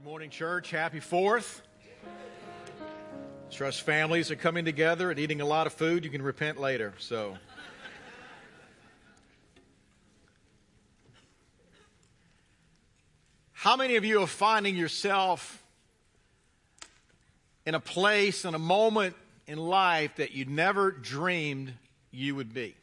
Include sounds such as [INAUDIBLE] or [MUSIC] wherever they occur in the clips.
Good morning, church. Happy Fourth. Trust families are coming together and eating a lot of food. You can repent later. So, how many of you are finding yourself in a place, in a moment in life that you never dreamed you would be?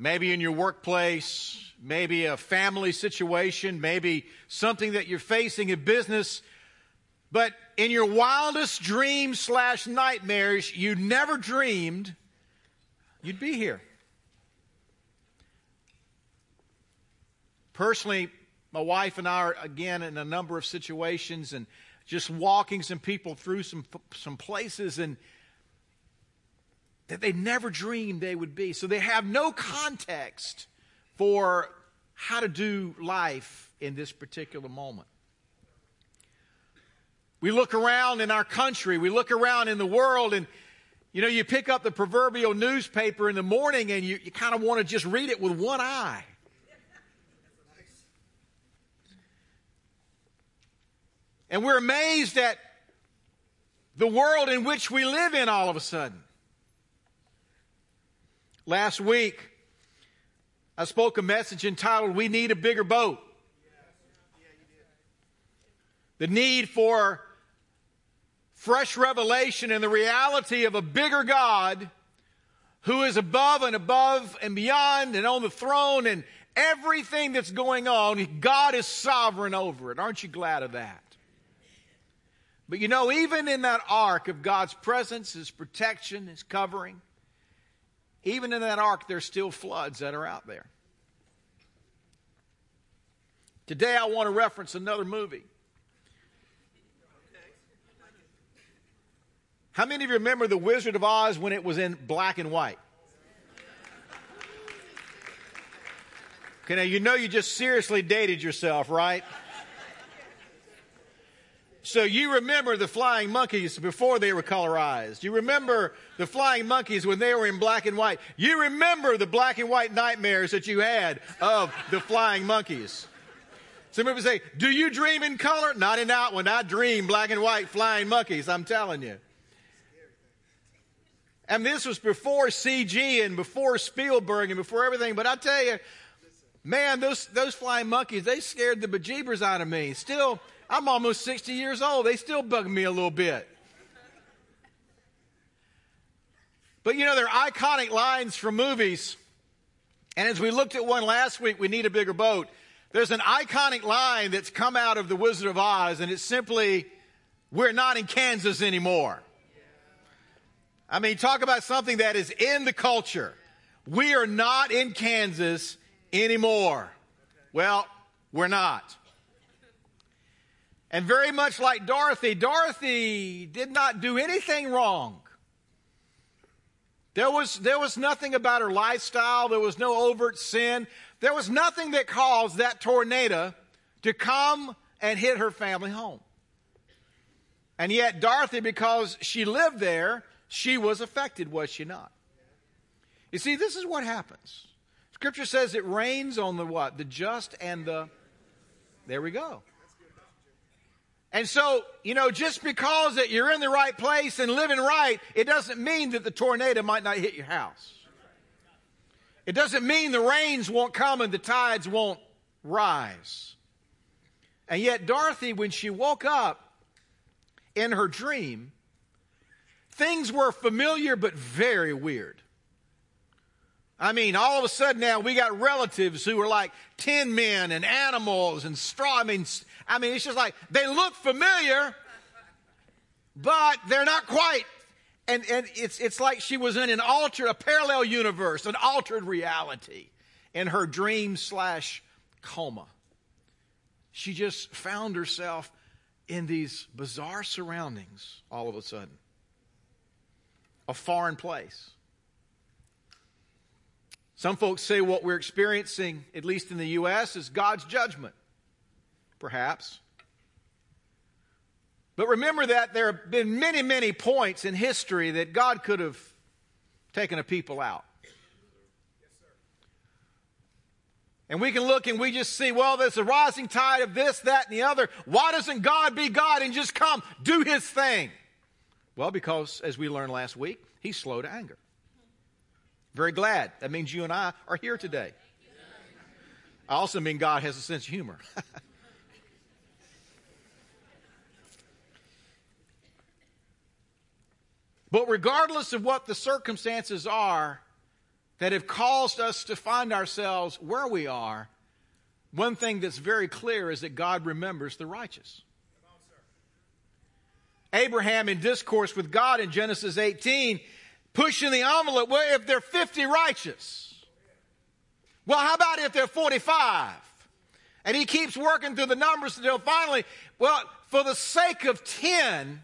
Maybe in your workplace, maybe a family situation, maybe something that you're facing in business. But in your wildest dreams slash nightmares, you never dreamed you'd be here. Personally, my wife and I are again in a number of situations and just walking some people through some some places and that they never dreamed they would be. So they have no context for how to do life in this particular moment. We look around in our country, we look around in the world, and you know, you pick up the proverbial newspaper in the morning and you, you kind of want to just read it with one eye. And we're amazed at the world in which we live in all of a sudden. Last week, I spoke a message entitled, We Need a Bigger Boat. The need for fresh revelation and the reality of a bigger God who is above and above and beyond and on the throne and everything that's going on. God is sovereign over it. Aren't you glad of that? But you know, even in that ark of God's presence, His protection, His covering, even in that ark, there's still floods that are out there. Today, I want to reference another movie. How many of you remember The Wizard of Oz when it was in black and white? Okay, now you know you just seriously dated yourself, right? So you remember the flying monkeys before they were colorized. You remember the flying monkeys when they were in black and white. You remember the black and white nightmares that you had of the flying monkeys. Some people say, Do you dream in color? Not in that one. I dream black and white flying monkeys, I'm telling you. And this was before CG and before Spielberg and before everything. But I tell you, man, those, those flying monkeys, they scared the bejeebers out of me. Still, I'm almost 60 years old. They still bug me a little bit. But you know, they're iconic lines from movies. And as we looked at one last week, we need a bigger boat. There's an iconic line that's come out of The Wizard of Oz, and it's simply, We're not in Kansas anymore. I mean, talk about something that is in the culture. We are not in Kansas anymore. Well, we're not. And very much like Dorothy, Dorothy did not do anything wrong. There was, there was nothing about her lifestyle. There was no overt sin. There was nothing that caused that tornado to come and hit her family home. And yet, Dorothy, because she lived there, she was affected, was she not? You see, this is what happens. Scripture says it rains on the what? The just and the. There we go. And so, you know, just because that you're in the right place and living right, it doesn't mean that the tornado might not hit your house. It doesn't mean the rains won't come and the tides won't rise. And yet, Dorothy, when she woke up in her dream, things were familiar but very weird. I mean, all of a sudden now we got relatives who are like tin men and animals and straw. I mean, I mean, it's just like they look familiar, but they're not quite. And, and it's, it's like she was in an altered, a parallel universe, an altered reality in her dream slash coma. She just found herself in these bizarre surroundings all of a sudden. A foreign place. Some folks say what we're experiencing, at least in the U.S., is God's judgment. Perhaps. But remember that there have been many, many points in history that God could have taken a people out. And we can look and we just see, well, there's a rising tide of this, that, and the other. Why doesn't God be God and just come do his thing? Well, because as we learned last week, he's slow to anger. Very glad. That means you and I are here today. I also mean God has a sense of humor. [LAUGHS] but regardless of what the circumstances are, that have caused us to find ourselves where we are, one thing that's very clear is that God remembers the righteous. Abraham, in discourse with God in Genesis 18, pushing the envelope. Well, if they're 50 righteous, well, how about if they're 45? And he keeps working through the numbers until finally, well, for the sake of 10,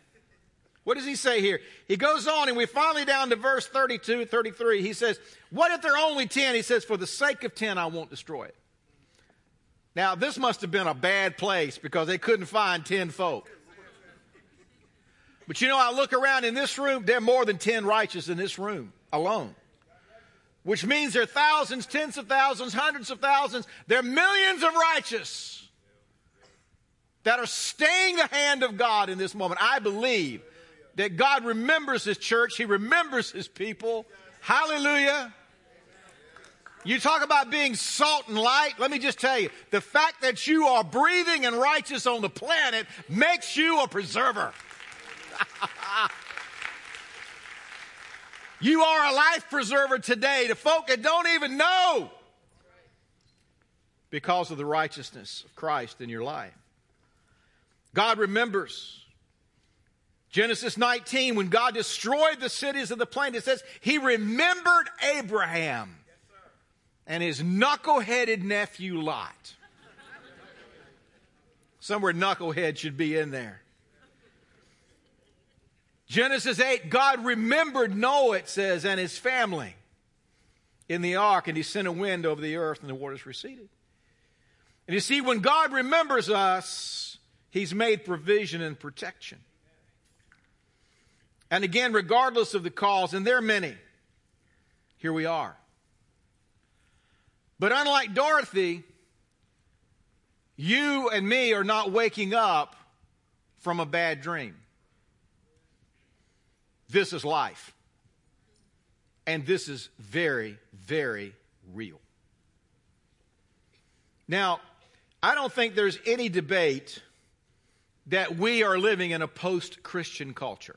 what does he say here? He goes on and we finally down to verse 32, 33. He says, What if there are only 10? He says, For the sake of 10, I won't destroy it. Now, this must have been a bad place because they couldn't find 10 folk. But you know, I look around in this room, there are more than 10 righteous in this room alone. Which means there are thousands, tens of thousands, hundreds of thousands. There are millions of righteous that are staying the hand of God in this moment. I believe that God remembers His church, He remembers His people. Hallelujah. You talk about being salt and light. Let me just tell you the fact that you are breathing and righteous on the planet makes you a preserver. You are a life preserver today to folk that don't even know because of the righteousness of Christ in your life. God remembers Genesis 19, when God destroyed the cities of the plain, it says he remembered Abraham and his knuckleheaded nephew Lot. Somewhere knucklehead should be in there. Genesis 8, God remembered Noah, it says, and his family in the ark, and he sent a wind over the earth, and the waters receded. And you see, when God remembers us, he's made provision and protection. And again, regardless of the cause, and there are many, here we are. But unlike Dorothy, you and me are not waking up from a bad dream. This is life. And this is very, very real. Now, I don't think there's any debate that we are living in a post Christian culture.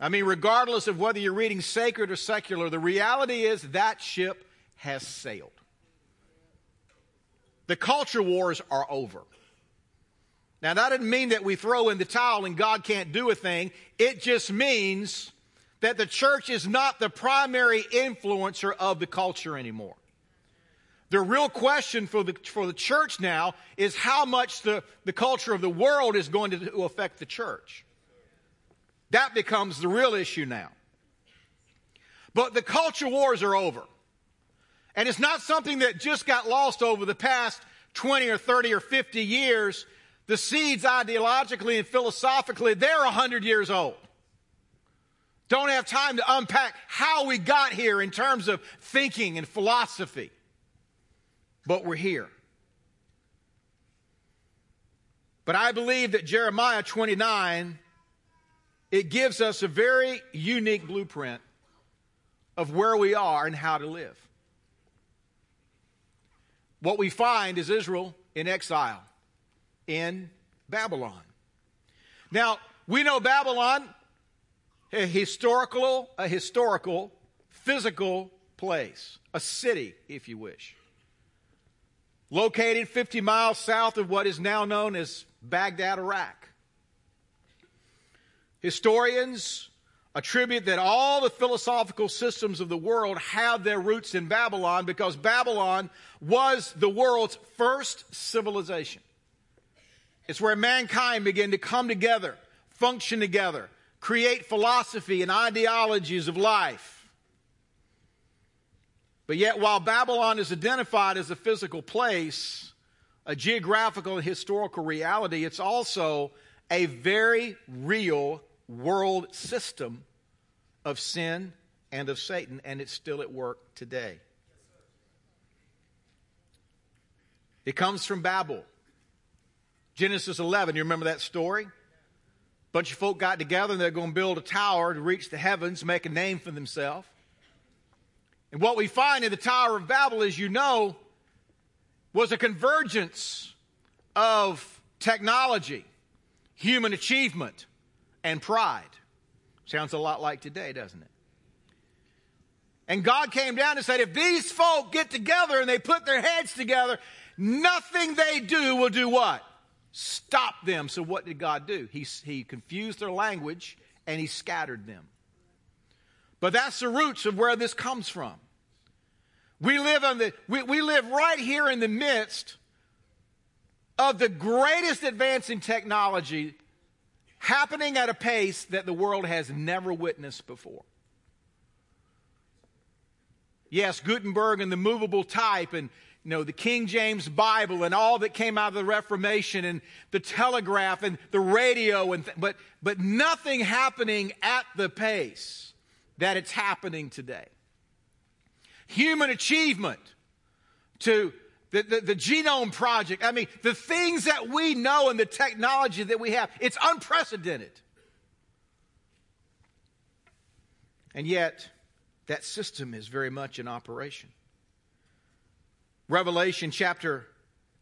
I mean, regardless of whether you're reading sacred or secular, the reality is that ship has sailed. The culture wars are over. Now, that doesn't mean that we throw in the towel and God can't do a thing. It just means that the church is not the primary influencer of the culture anymore. The real question for the, for the church now is how much the, the culture of the world is going to affect the church. That becomes the real issue now. But the culture wars are over. And it's not something that just got lost over the past 20 or 30 or 50 years. The seeds ideologically and philosophically, they're 100 years old. Don't have time to unpack how we got here in terms of thinking and philosophy. But we're here. But I believe that Jeremiah 29 it gives us a very unique blueprint of where we are and how to live. What we find is Israel in exile in Babylon. Now, we know Babylon, a historical, a historical, physical place, a city, if you wish. Located 50 miles south of what is now known as Baghdad, Iraq. Historians attribute that all the philosophical systems of the world have their roots in Babylon because Babylon was the world's first civilization. It's where mankind began to come together, function together, create philosophy and ideologies of life. But yet, while Babylon is identified as a physical place, a geographical and historical reality, it's also a very real world system of sin and of Satan, and it's still at work today. It comes from Babel. Genesis 11, you remember that story? Bunch of folk got together and they're going to build a tower to reach the heavens, make a name for themselves. And what we find in the Tower of Babel, as you know, was a convergence of technology, human achievement, and pride. Sounds a lot like today, doesn't it? And God came down and said, if these folk get together and they put their heads together, nothing they do will do what? Stop them. So what did God do? He, he confused their language and he scattered them. But that's the roots of where this comes from. We live on the, we, we live right here in the midst of the greatest advance in technology happening at a pace that the world has never witnessed before. Yes, Gutenberg and the movable type and you know the King James Bible and all that came out of the Reformation and the telegraph and the radio and th- but but nothing happening at the pace that it's happening today. Human achievement to the, the, the, genome project. I mean, the things that we know and the technology that we have, it's unprecedented. And yet, that system is very much in operation. Revelation chapter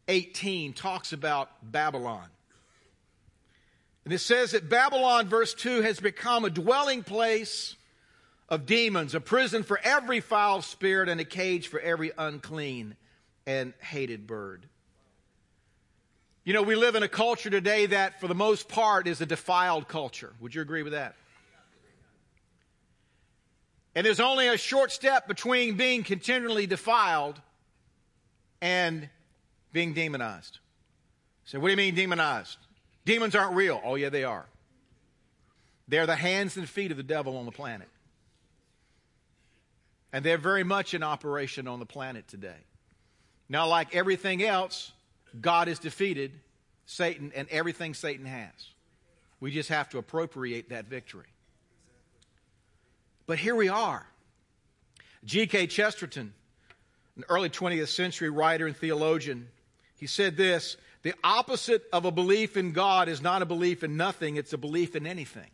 18 talks about Babylon. And it says that Babylon, verse 2, has become a dwelling place of demons, a prison for every foul spirit, and a cage for every unclean and hated bird. You know, we live in a culture today that, for the most part, is a defiled culture. Would you agree with that? And there's only a short step between being continually defiled and being demonized. So, what do you mean demonized? Demons aren't real. Oh, yeah, they are. They're the hands and feet of the devil on the planet. And they're very much in operation on the planet today. Now, like everything else, God has defeated Satan and everything Satan has. We just have to appropriate that victory. But here we are. G.K. Chesterton, an early 20th century writer and theologian, he said this The opposite of a belief in God is not a belief in nothing, it's a belief in anything.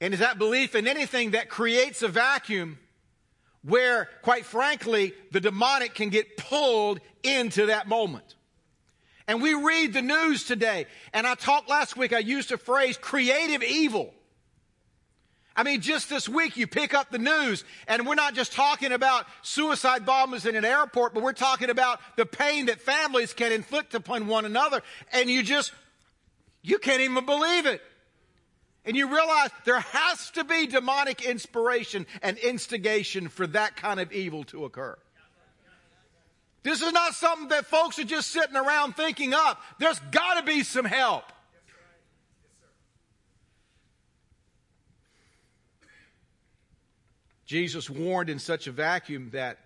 And is that belief in anything that creates a vacuum where, quite frankly, the demonic can get pulled into that moment. And we read the news today, and I talked last week, I used a phrase, creative evil. I mean, just this week you pick up the news, and we're not just talking about suicide bombers in an airport, but we're talking about the pain that families can inflict upon one another, and you just, you can't even believe it. And you realize there has to be demonic inspiration and instigation for that kind of evil to occur. This is not something that folks are just sitting around thinking up. There's got to be some help. Jesus warned in such a vacuum that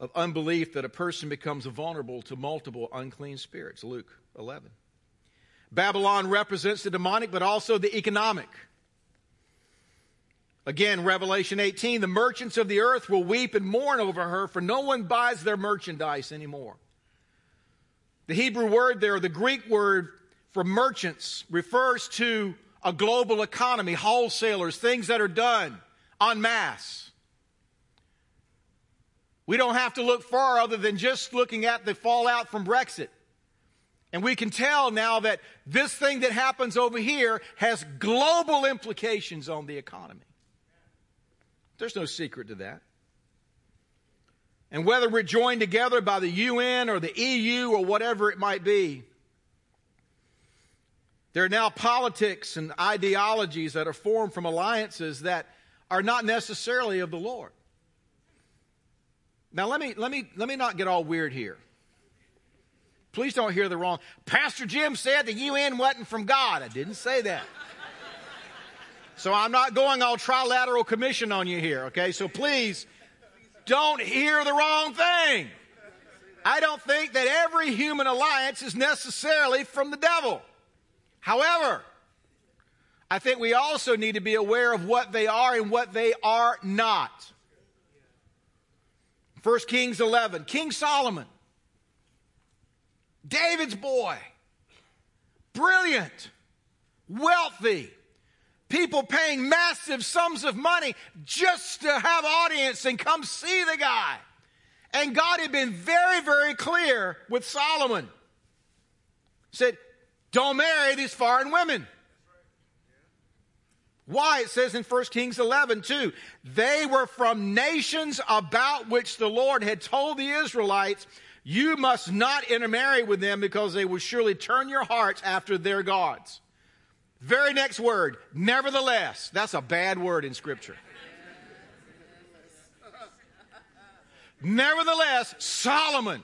of unbelief that a person becomes vulnerable to multiple unclean spirits. Luke 11. Babylon represents the demonic, but also the economic. Again, Revelation 18 the merchants of the earth will weep and mourn over her, for no one buys their merchandise anymore. The Hebrew word there, the Greek word for merchants, refers to a global economy, wholesalers, things that are done en masse. We don't have to look far other than just looking at the fallout from Brexit. And we can tell now that this thing that happens over here has global implications on the economy. There's no secret to that. And whether we're joined together by the UN or the EU or whatever it might be, there are now politics and ideologies that are formed from alliances that are not necessarily of the Lord. Now let me let me let me not get all weird here. Please don't hear the wrong. Pastor Jim said the UN wasn't from God. I didn't say that. So I'm not going all trilateral commission on you here, okay? So please don't hear the wrong thing. I don't think that every human alliance is necessarily from the devil. However, I think we also need to be aware of what they are and what they are not. 1 Kings 11, King Solomon, David's boy, brilliant, wealthy, people paying massive sums of money just to have audience and come see the guy. And God had been very, very clear with Solomon. Said, don't marry these foreign women. Why? It says in 1 Kings 11, too. They were from nations about which the Lord had told the Israelites, you must not intermarry with them because they will surely turn your hearts after their gods. Very next word, nevertheless. That's a bad word in Scripture. [LAUGHS] nevertheless, Solomon.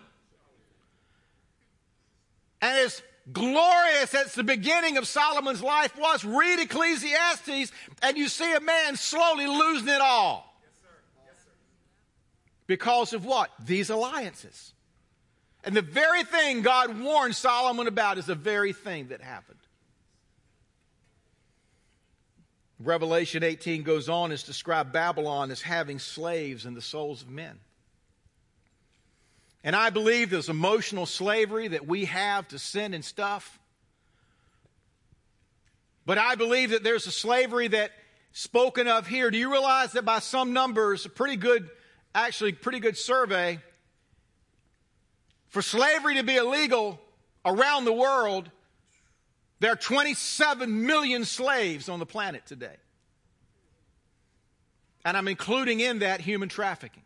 And as glorious as the beginning of Solomon's life was, read Ecclesiastes and you see a man slowly losing it all. Because of what? These alliances. And the very thing God warned Solomon about is the very thing that happened. Revelation 18 goes on to describe Babylon as having slaves in the souls of men. And I believe there's emotional slavery that we have to sin and stuff. But I believe that there's a slavery that spoken of here. Do you realize that by some numbers, a pretty good, actually pretty good survey, for slavery to be illegal around the world, there are 27 million slaves on the planet today. And I'm including in that human trafficking.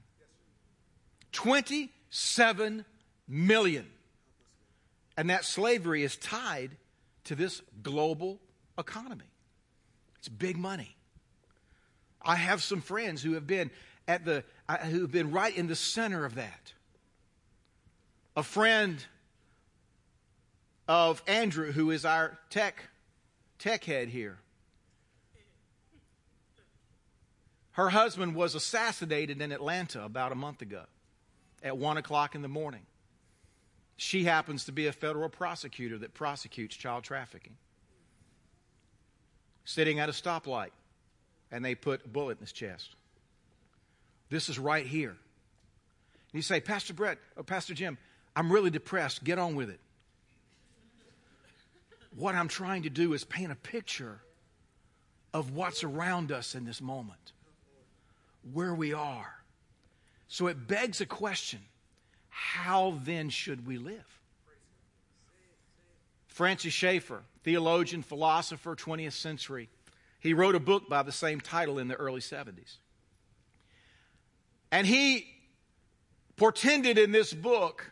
27 million. And that slavery is tied to this global economy. It's big money. I have some friends who have been at the uh, who have been right in the center of that a friend of Andrew, who is our tech, tech head here. Her husband was assassinated in Atlanta about a month ago at 1 o'clock in the morning. She happens to be a federal prosecutor that prosecutes child trafficking. Sitting at a stoplight, and they put a bullet in his chest. This is right here. And you say, Pastor Brett, or Pastor Jim, I'm really depressed. Get on with it. What I'm trying to do is paint a picture of what's around us in this moment, where we are. So it begs a question how then should we live? Francis Schaeffer, theologian, philosopher, 20th century, he wrote a book by the same title in the early 70s. And he portended in this book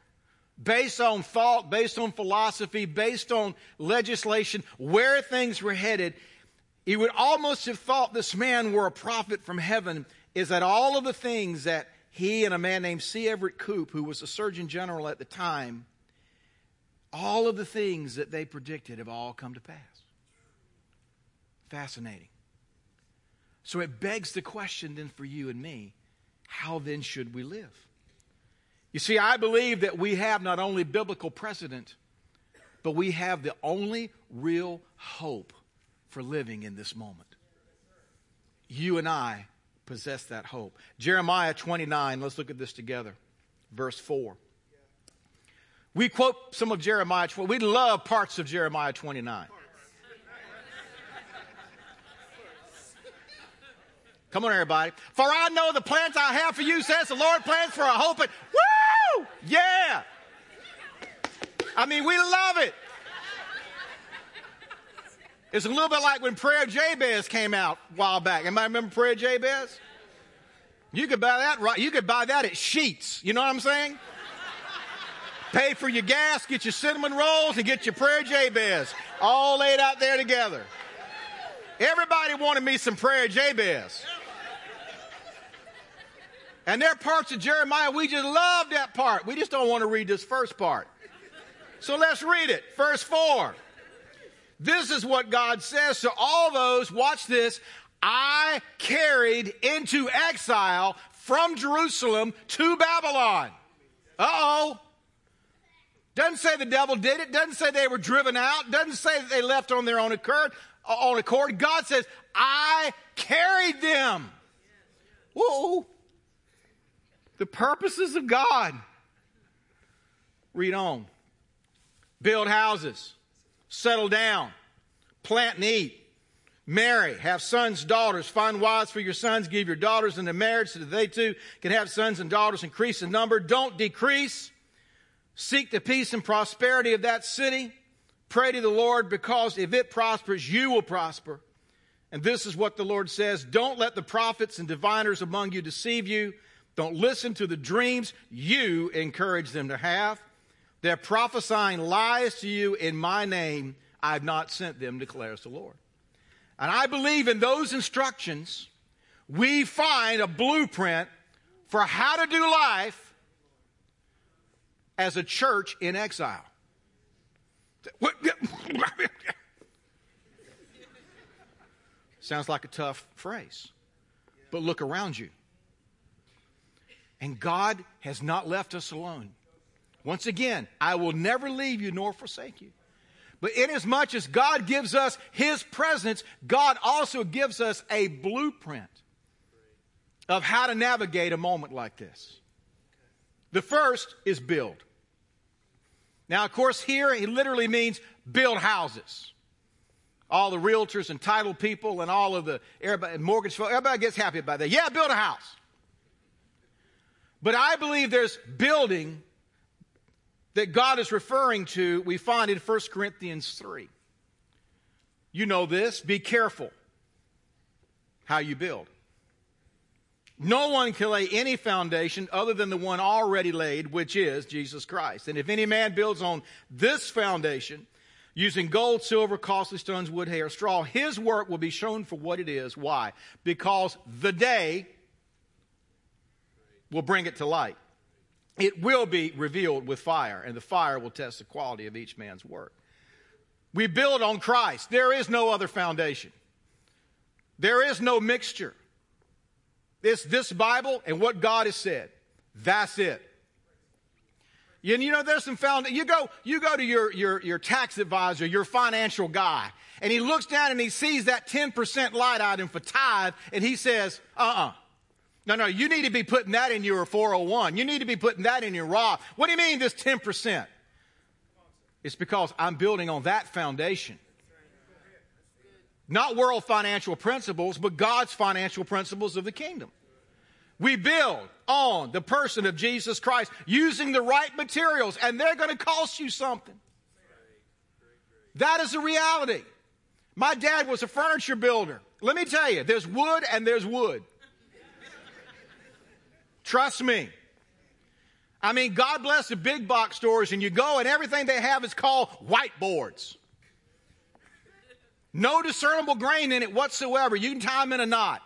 based on thought, based on philosophy, based on legislation, where things were headed, he would almost have thought this man were a prophet from heaven, is that all of the things that he and a man named C. Everett Koop, who was the Surgeon General at the time, all of the things that they predicted have all come to pass. Fascinating. So it begs the question then for you and me how then should we live? You see, I believe that we have not only biblical precedent, but we have the only real hope for living in this moment. You and I possess that hope. Jeremiah 29, let's look at this together. Verse 4. We quote some of Jeremiah, we love parts of Jeremiah 29. Come on, everybody. For I know the plans I have for you, says the Lord, plans for a hope and woo! Yeah. I mean, we love it. It's a little bit like when Prayer Jabez came out a while back. Anybody remember Prayer Jabez? You could buy that right. You could buy that at Sheetz. You know what I'm saying? Pay for your gas, get your cinnamon rolls, and get your Prayer Jabez all laid out there together. Everybody wanted me some Prayer Jabez. And there are parts of Jeremiah, we just love that part. We just don't want to read this first part. So let's read it. Verse 4. This is what God says to all those, watch this, I carried into exile from Jerusalem to Babylon. Uh oh. Doesn't say the devil did it. Doesn't say they were driven out. Doesn't say that they left on their own accord. On accord. God says, I carried them. Whoa. The purposes of God. Read on. Build houses, settle down, plant and eat, marry, have sons, daughters, find wives for your sons, give your daughters into marriage so that they too can have sons and daughters, increase in number. Don't decrease. Seek the peace and prosperity of that city. Pray to the Lord because if it prospers, you will prosper. And this is what the Lord says Don't let the prophets and diviners among you deceive you. Don't listen to the dreams you encourage them to have. They're prophesying lies to you in my name. I've not sent them, declares the Lord. And I believe in those instructions, we find a blueprint for how to do life as a church in exile. Sounds like a tough phrase, but look around you. And God has not left us alone. Once again, I will never leave you nor forsake you. But inasmuch as God gives us His presence, God also gives us a blueprint of how to navigate a moment like this. The first is build. Now, of course, here it literally means build houses. All the realtors and title people and all of the everybody, mortgage everybody gets happy about that. Yeah, build a house. But I believe there's building that God is referring to, we find in 1 Corinthians 3. You know this. Be careful how you build. No one can lay any foundation other than the one already laid, which is Jesus Christ. And if any man builds on this foundation, using gold, silver, costly stones, wood, hair, straw, his work will be shown for what it is. Why? Because the day will bring it to light it will be revealed with fire, and the fire will test the quality of each man's work. We build on Christ. There is no other foundation. There is no mixture. It's this Bible and what God has said. That's it. And you know, there's some found. You go, you go to your, your, your tax advisor, your financial guy, and he looks down and he sees that 10% light item for tithe, and he says, uh uh-uh. uh no, no, you need to be putting that in your 401. You need to be putting that in your Roth. What do you mean this 10%? It's because I'm building on that foundation. Not world financial principles, but God's financial principles of the kingdom. We build on the person of Jesus Christ using the right materials, and they're going to cost you something. That is a reality. My dad was a furniture builder. Let me tell you, there's wood and there's wood. Trust me. I mean, God bless the big box stores, and you go, and everything they have is called whiteboards. No discernible grain in it whatsoever. You can tie them in a knot.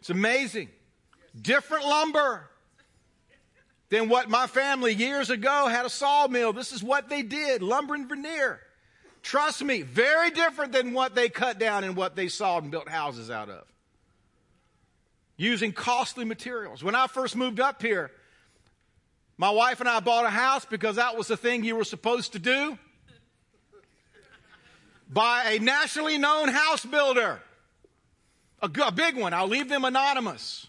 It's amazing. Different lumber than what my family years ago had a sawmill. This is what they did lumber and veneer. Trust me, very different than what they cut down and what they sawed and built houses out of using costly materials. When I first moved up here, my wife and I bought a house because that was the thing you were supposed to do by a nationally known house builder. A, a big one. I'll leave them anonymous.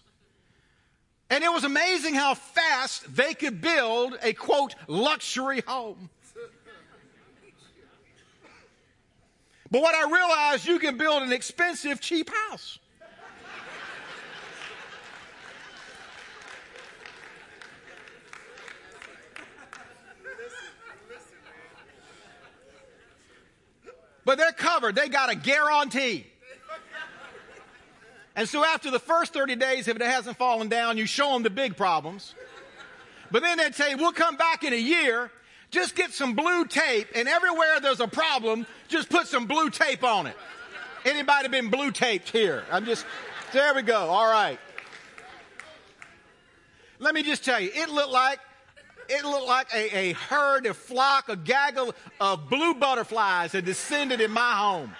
And it was amazing how fast they could build a quote luxury home. But what I realized, you can build an expensive, cheap house. But they're covered. They got a guarantee. And so after the first 30 days, if it hasn't fallen down, you show them the big problems. But then they'd say, we'll come back in a year. Just get some blue tape and everywhere there's a problem, just put some blue tape on it. Anybody been blue taped here? I'm just, there we go. All right. Let me just tell you, it looked like it looked like a, a herd, a flock, a gaggle of blue butterflies had descended in my home.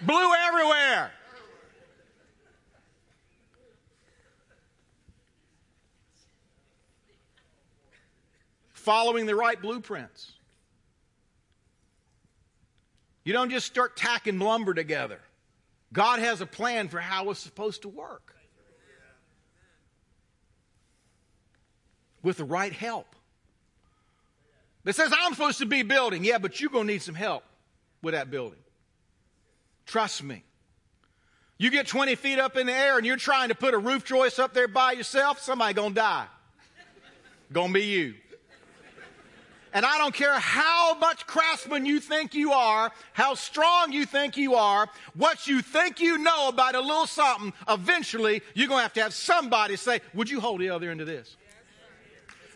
Blue everywhere. Following the right blueprints. You don't just start tacking lumber together. God has a plan for how it's supposed to work. with the right help. That says, I'm supposed to be building. Yeah, but you're going to need some help with that building. Trust me. You get 20 feet up in the air and you're trying to put a roof joist up there by yourself, somebody going to die. Going to be you. And I don't care how much craftsman you think you are, how strong you think you are, what you think you know about a little something, eventually you're going to have to have somebody say, Would you hold the other end of this?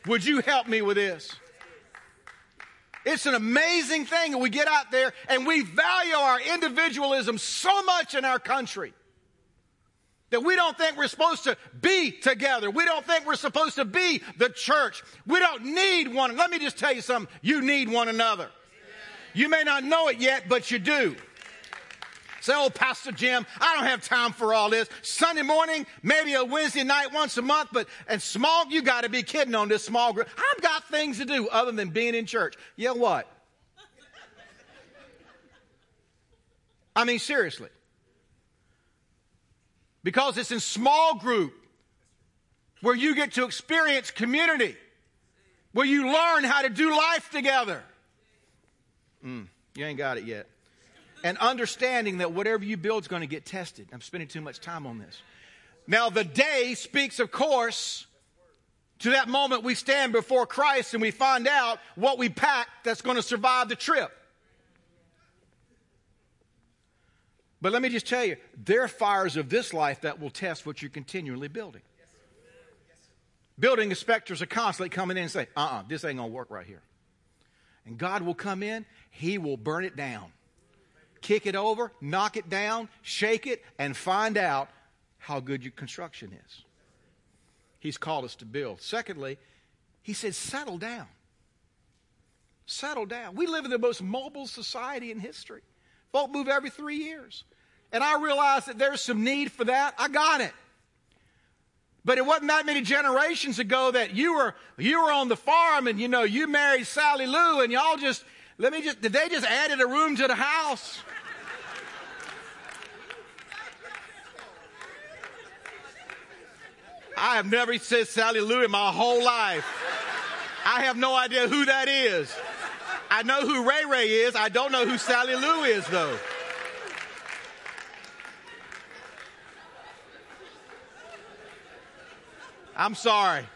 Would you help me with this? It's an amazing thing that we get out there and we value our individualism so much in our country that we don't think we're supposed to be together. We don't think we're supposed to be the church. We don't need one. Let me just tell you something. You need one another. You may not know it yet, but you do. Say, oh, Pastor Jim, I don't have time for all this. Sunday morning, maybe a Wednesday night once a month, but, and small, you got to be kidding on this small group. I've got things to do other than being in church. Yeah, what? I mean, seriously. Because it's in small group where you get to experience community, where you learn how to do life together. Mm, you ain't got it yet and understanding that whatever you build is going to get tested. I'm spending too much time on this. Now, the day speaks, of course, to that moment we stand before Christ and we find out what we packed that's going to survive the trip. But let me just tell you, there are fires of this life that will test what you're continually building. Building inspectors are constantly coming in and say, uh uh-uh, uh this ain't going to work right here. And God will come in, He will burn it down kick it over, knock it down, shake it, and find out how good your construction is. He's called us to build. Secondly, he said, settle down. Settle down. We live in the most mobile society in history. Folk move every three years. And I realize that there's some need for that. I got it. But it wasn't that many generations ago that you were you were on the farm and you know you married Sally Lou and y'all just let me just did they just added a room to the house? I have never said Sally Lou in my whole life. I have no idea who that is. I know who Ray Ray is. I don't know who Sally Lou is, though. I'm sorry.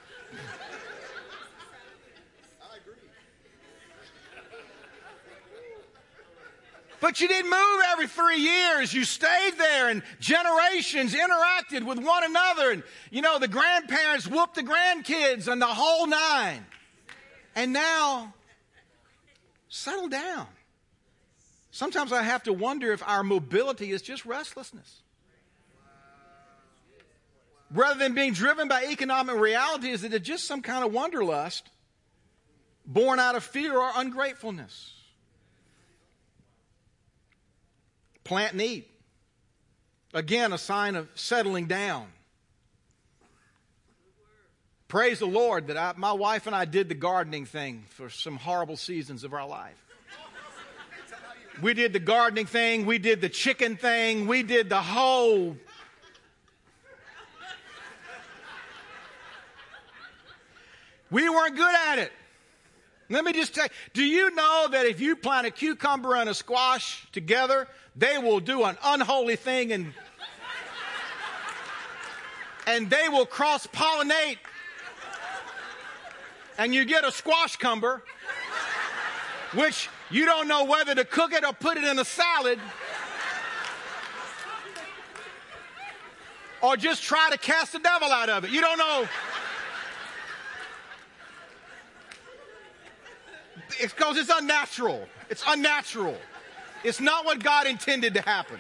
But you didn't move every three years. You stayed there and generations interacted with one another. And, you know, the grandparents whooped the grandkids and the whole nine. And now, settle down. Sometimes I have to wonder if our mobility is just restlessness. Rather than being driven by economic reality, is it just some kind of wanderlust born out of fear or ungratefulness? Plant and eat. Again, a sign of settling down. Praise the Lord that I, my wife and I did the gardening thing for some horrible seasons of our life. We did the gardening thing, we did the chicken thing, we did the whole. We weren't good at it. Let me just tell you, do you know that if you plant a cucumber and a squash together, they will do an unholy thing and and they will cross pollinate and you get a squash cumber which you don't know whether to cook it or put it in a salad or just try to cast the devil out of it. You don't know. It's because it's unnatural. It's unnatural. It's not what God intended to happen.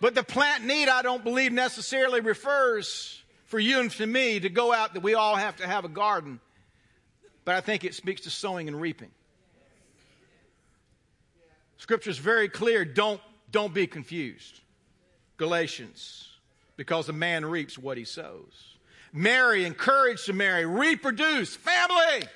But the plant need, I don't believe, necessarily refers for you and for me to go out that we all have to have a garden. But I think it speaks to sowing and reaping. Scripture is very clear. Don't, don't be confused. Galatians, because a man reaps what he sows. Marry, encourage to marry, reproduce, family.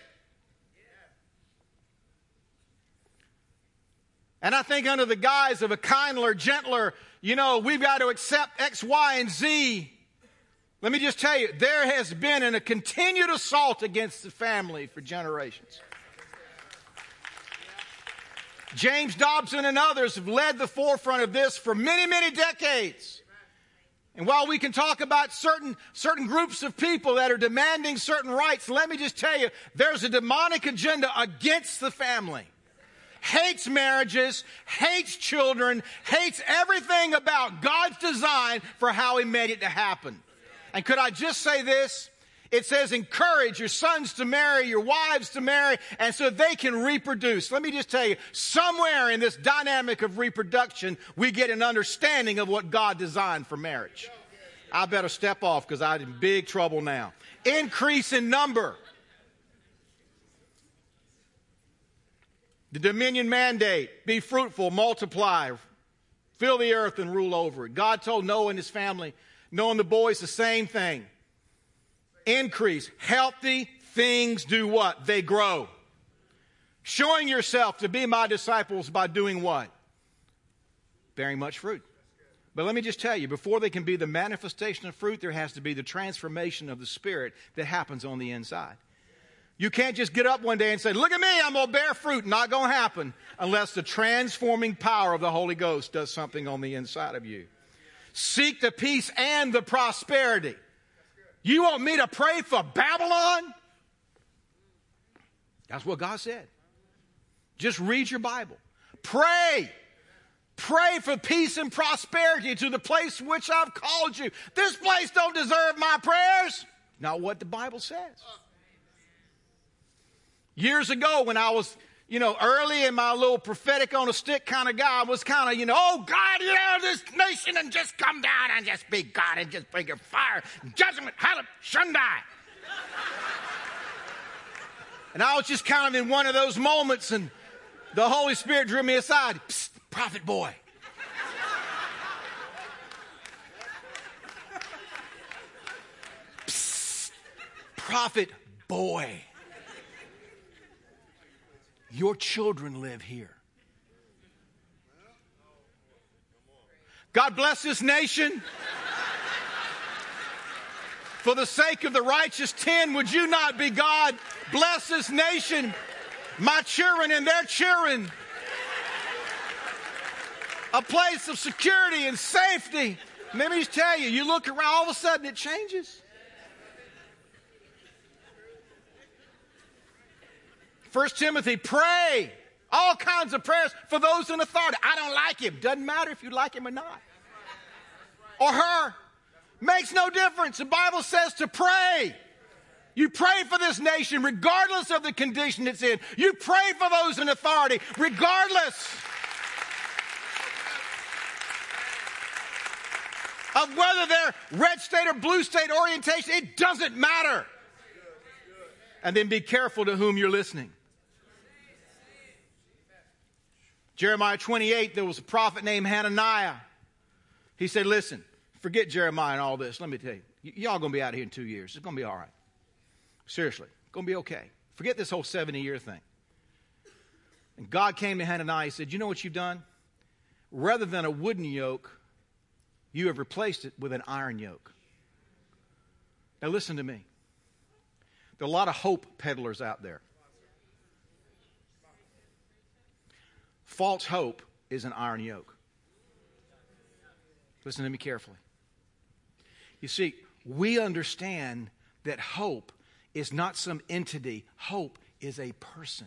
And I think under the guise of a kindler, gentler, you know, we've got to accept X, Y, and Z. Let me just tell you, there has been a continued assault against the family for generations. James Dobson and others have led the forefront of this for many, many decades. And while we can talk about certain, certain groups of people that are demanding certain rights, let me just tell you, there's a demonic agenda against the family. Hates marriages, hates children, hates everything about God's design for how He made it to happen. And could I just say this? It says encourage your sons to marry, your wives to marry, and so they can reproduce. Let me just tell you, somewhere in this dynamic of reproduction, we get an understanding of what God designed for marriage. I better step off because I'm in big trouble now. Increase in number. The dominion mandate be fruitful, multiply, fill the earth, and rule over it. God told Noah and his family, Noah and the boys, the same thing increase. Healthy things do what? They grow. Showing yourself to be my disciples by doing what? Bearing much fruit. But let me just tell you, before they can be the manifestation of fruit, there has to be the transformation of the Spirit that happens on the inside. You can't just get up one day and say, Look at me, I'm going to bear fruit. Not going to happen unless the transforming power of the Holy Ghost does something on the inside of you. Seek the peace and the prosperity. You want me to pray for Babylon? That's what God said. Just read your Bible. Pray. Pray for peace and prosperity to the place which I've called you. This place don't deserve my prayers. Not what the Bible says. Years ago, when I was you know, early in my little prophetic on a stick kind of guy was kind of, you know, oh God, you know, this nation and just come down and just be God and just bring your fire, judgment, hallelujah, shundai. and I was just kind of in one of those moments and the Holy Spirit drew me aside. Psst, prophet boy. Psst, prophet boy. Your children live here. God bless this nation. For the sake of the righteous ten, would you not be God? Bless this nation, my children and their children. A place of security and safety. Let me just tell you, you look around, all of a sudden it changes. First Timothy, pray. All kinds of prayers for those in authority. I don't like him. Doesn't matter if you like him or not. Or her. Makes no difference. The Bible says to pray. You pray for this nation regardless of the condition it's in. You pray for those in authority regardless of whether they're red state or blue state orientation. It doesn't matter. And then be careful to whom you're listening. Jeremiah 28, there was a prophet named Hananiah. He said, Listen, forget Jeremiah and all this. Let me tell you, y- y'all going to be out of here in two years. It's going to be all right. Seriously, going to be okay. Forget this whole 70 year thing. And God came to Hananiah and said, You know what you've done? Rather than a wooden yoke, you have replaced it with an iron yoke. Now, listen to me. There are a lot of hope peddlers out there. False hope is an iron yoke. Listen to me carefully. You see, we understand that hope is not some entity, hope is a person.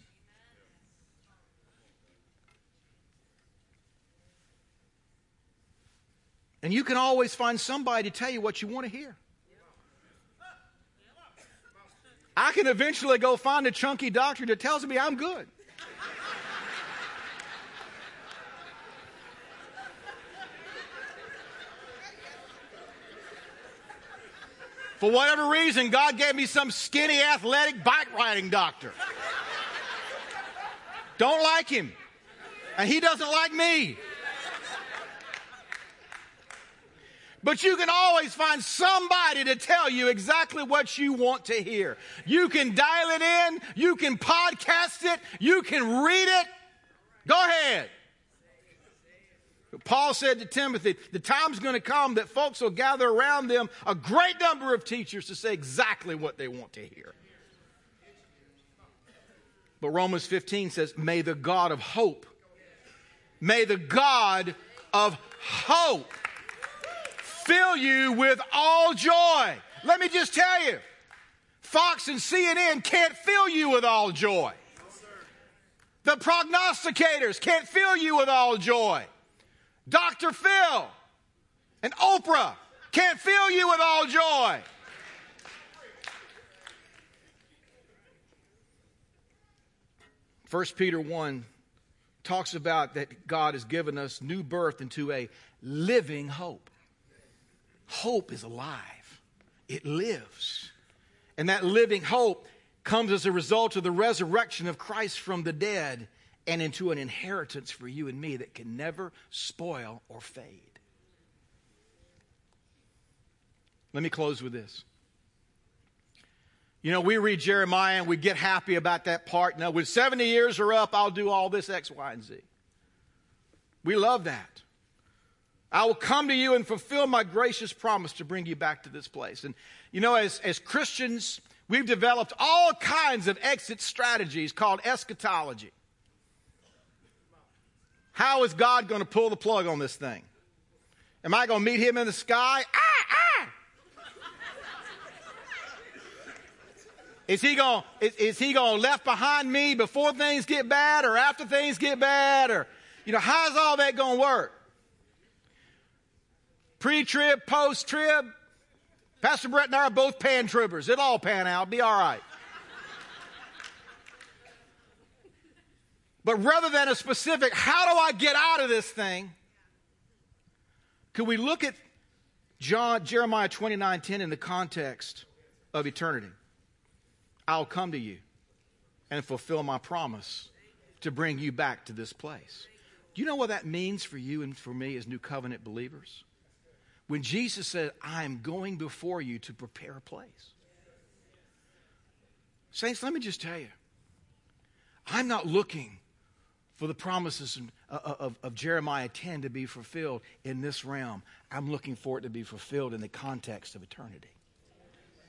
And you can always find somebody to tell you what you want to hear. I can eventually go find a chunky doctor that tells me I'm good. For whatever reason, God gave me some skinny, athletic bike riding doctor. Don't like him. And he doesn't like me. But you can always find somebody to tell you exactly what you want to hear. You can dial it in, you can podcast it, you can read it. Go ahead. Paul said to Timothy, the time's going to come that folks will gather around them a great number of teachers to say exactly what they want to hear. But Romans 15 says, May the God of hope, may the God of hope fill you with all joy. Let me just tell you, Fox and CNN can't fill you with all joy. The prognosticators can't fill you with all joy. Dr. Phil and Oprah can't fill you with all joy. First Peter 1 talks about that God has given us new birth into a living hope. Hope is alive. It lives. And that living hope comes as a result of the resurrection of Christ from the dead and into an inheritance for you and me that can never spoil or fade. Let me close with this. You know, we read Jeremiah and we get happy about that part. Now, when 70 years are up, I'll do all this X, Y, and Z. We love that. I will come to you and fulfill my gracious promise to bring you back to this place. And, you know, as, as Christians, we've developed all kinds of exit strategies called eschatology. How is God going to pull the plug on this thing? Am I going to meet him in the sky? Ah, ah! Is he going is, is he going left behind me before things get bad or after things get bad or you know how's all that going to work? Pre-trib, post-trib. Pastor Brett and I are both pan-tribbers. It'll all pan out. Be all right. But rather than a specific, how do I get out of this thing? Could we look at John, Jeremiah 29 10 in the context of eternity? I'll come to you and fulfill my promise to bring you back to this place. Do you know what that means for you and for me as new covenant believers? When Jesus said, I am going before you to prepare a place. Saints, let me just tell you, I'm not looking for the promises of, uh, uh, of, of, Jeremiah 10 to be fulfilled in this realm. I'm looking for it to be fulfilled in the context of eternity.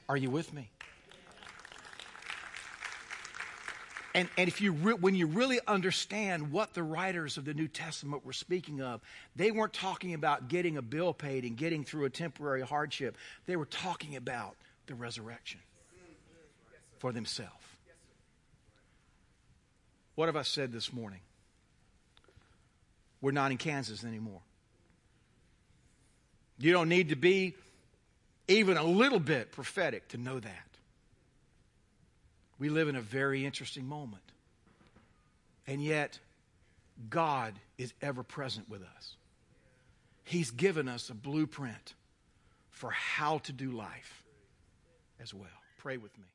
Are you with me? And, and if you re- when you really understand what the writers of the New Testament were speaking of, they weren't talking about getting a bill paid and getting through a temporary hardship. They were talking about the resurrection for themselves. What have I said this morning? We're not in Kansas anymore. You don't need to be even a little bit prophetic to know that. We live in a very interesting moment. And yet, God is ever present with us. He's given us a blueprint for how to do life as well. Pray with me.